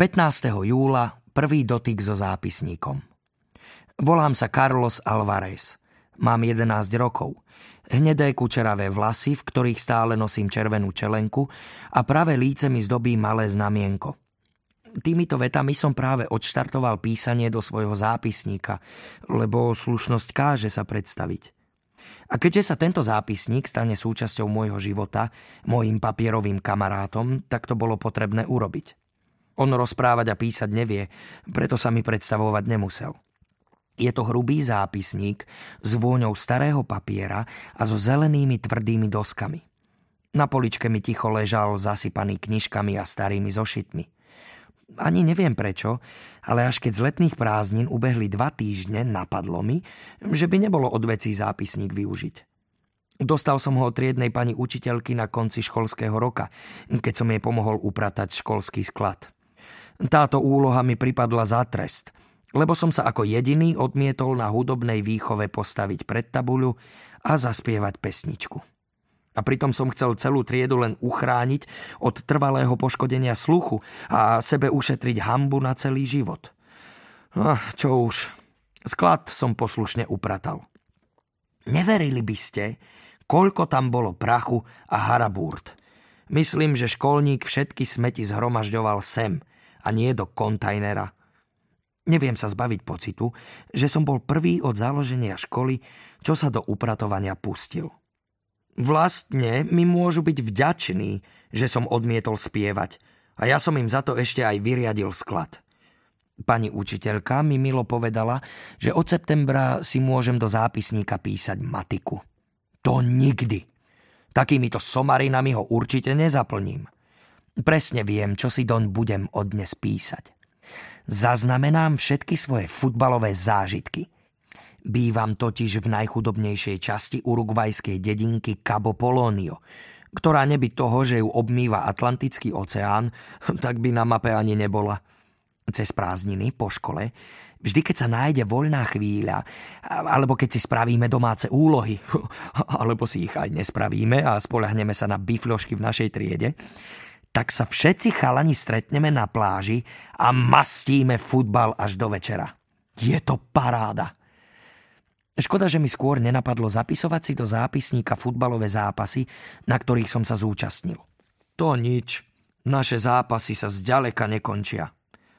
15. júla prvý dotyk so zápisníkom. Volám sa Carlos Alvarez. Mám 11 rokov. Hnedé kučeravé vlasy, v ktorých stále nosím červenú čelenku a pravé líce mi zdobí malé znamienko. Týmito vetami som práve odštartoval písanie do svojho zápisníka, lebo slušnosť káže sa predstaviť. A keďže sa tento zápisník stane súčasťou môjho života, môjim papierovým kamarátom, tak to bolo potrebné urobiť. On rozprávať a písať nevie, preto sa mi predstavovať nemusel. Je to hrubý zápisník s vôňou starého papiera a so zelenými tvrdými doskami. Na poličke mi ticho ležal zasypaný knižkami a starými zošitmi. Ani neviem prečo, ale až keď z letných prázdnin ubehli dva týždne, napadlo mi, že by nebolo od vecí zápisník využiť. Dostal som ho od triednej pani učiteľky na konci školského roka, keď som jej pomohol upratať školský sklad. Táto úloha mi pripadla za trest, lebo som sa ako jediný odmietol na hudobnej výchove postaviť pred tabuľu a zaspievať pesničku. A pritom som chcel celú triedu len uchrániť od trvalého poškodenia sluchu a sebe ušetriť hambu na celý život. Ah, čo už, sklad som poslušne upratal. Neverili by ste, koľko tam bolo prachu a harabúrt. Myslím, že školník všetky smeti zhromažďoval sem – a nie do kontajnera. Neviem sa zbaviť pocitu, že som bol prvý od založenia školy, čo sa do upratovania pustil. Vlastne mi môžu byť vďační, že som odmietol spievať a ja som im za to ešte aj vyriadil sklad. Pani učiteľka mi milo povedala, že od septembra si môžem do zápisníka písať matiku. To nikdy. Takýmito somarinami ho určite nezaplním. Presne viem, čo si doň budem od dnes písať. Zaznamenám všetky svoje futbalové zážitky. Bývam totiž v najchudobnejšej časti urugvajskej dedinky Cabo Polonio, ktorá neby toho, že ju obmýva Atlantický oceán, tak by na mape ani nebola. Cez prázdniny po škole, vždy keď sa nájde voľná chvíľa, alebo keď si spravíme domáce úlohy, alebo si ich aj nespravíme a spolahneme sa na bifľošky v našej triede, tak sa všetci chalani stretneme na pláži a mastíme futbal až do večera. Je to paráda. Škoda, že mi skôr nenapadlo zapisovať si do zápisníka futbalové zápasy, na ktorých som sa zúčastnil. To nič. Naše zápasy sa zďaleka nekončia.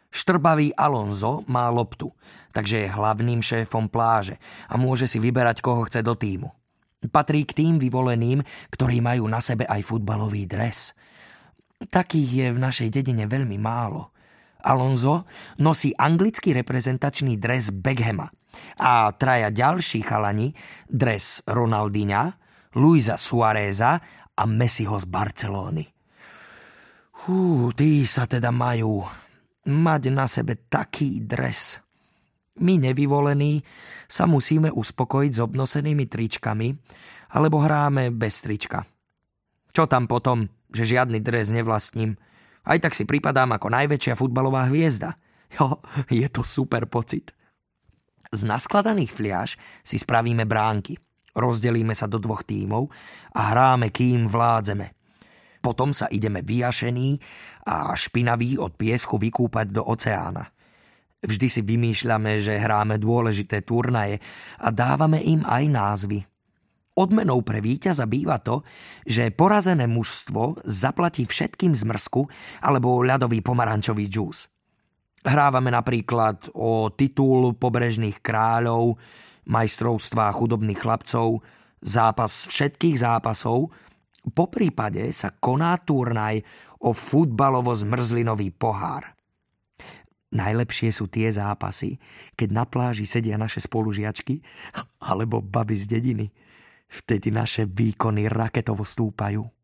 Štrbavý Alonso má loptu, takže je hlavným šéfom pláže a môže si vyberať, koho chce do týmu. Patrí k tým vyvoleným, ktorí majú na sebe aj futbalový dres – Takých je v našej dedine veľmi málo. Alonso nosí anglický reprezentačný dres Beckhama a traja ďalší chalani dres Ronaldinha, Luisa Suareza a Messiho z Barcelóny. Hú, tí sa teda majú mať na sebe taký dres. My nevyvolení sa musíme uspokojiť s obnosenými tričkami alebo hráme bez trička. Čo tam potom? Že žiadny dres nevlastním. Aj tak si pripadám ako najväčšia futbalová hviezda. Jo, je to super pocit. Z naskladaných fliaž si spravíme bránky. Rozdelíme sa do dvoch tímov a hráme, kým vládzeme. Potom sa ideme vyjašení a špinaví od piesku vykúpať do oceána. Vždy si vymýšľame, že hráme dôležité turnaje a dávame im aj názvy – Odmenou pre víťaza býva to, že porazené mužstvo zaplatí všetkým zmrzku alebo ľadový pomarančový džús. Hrávame napríklad o titul pobrežných kráľov, majstrovstvá chudobných chlapcov, zápas všetkých zápasov, po prípade sa koná turnaj o futbalovo-zmrzlinový pohár. Najlepšie sú tie zápasy, keď na pláži sedia naše spolužiačky alebo baby z dediny – Vtedy naše výkony raketovo stúpajú.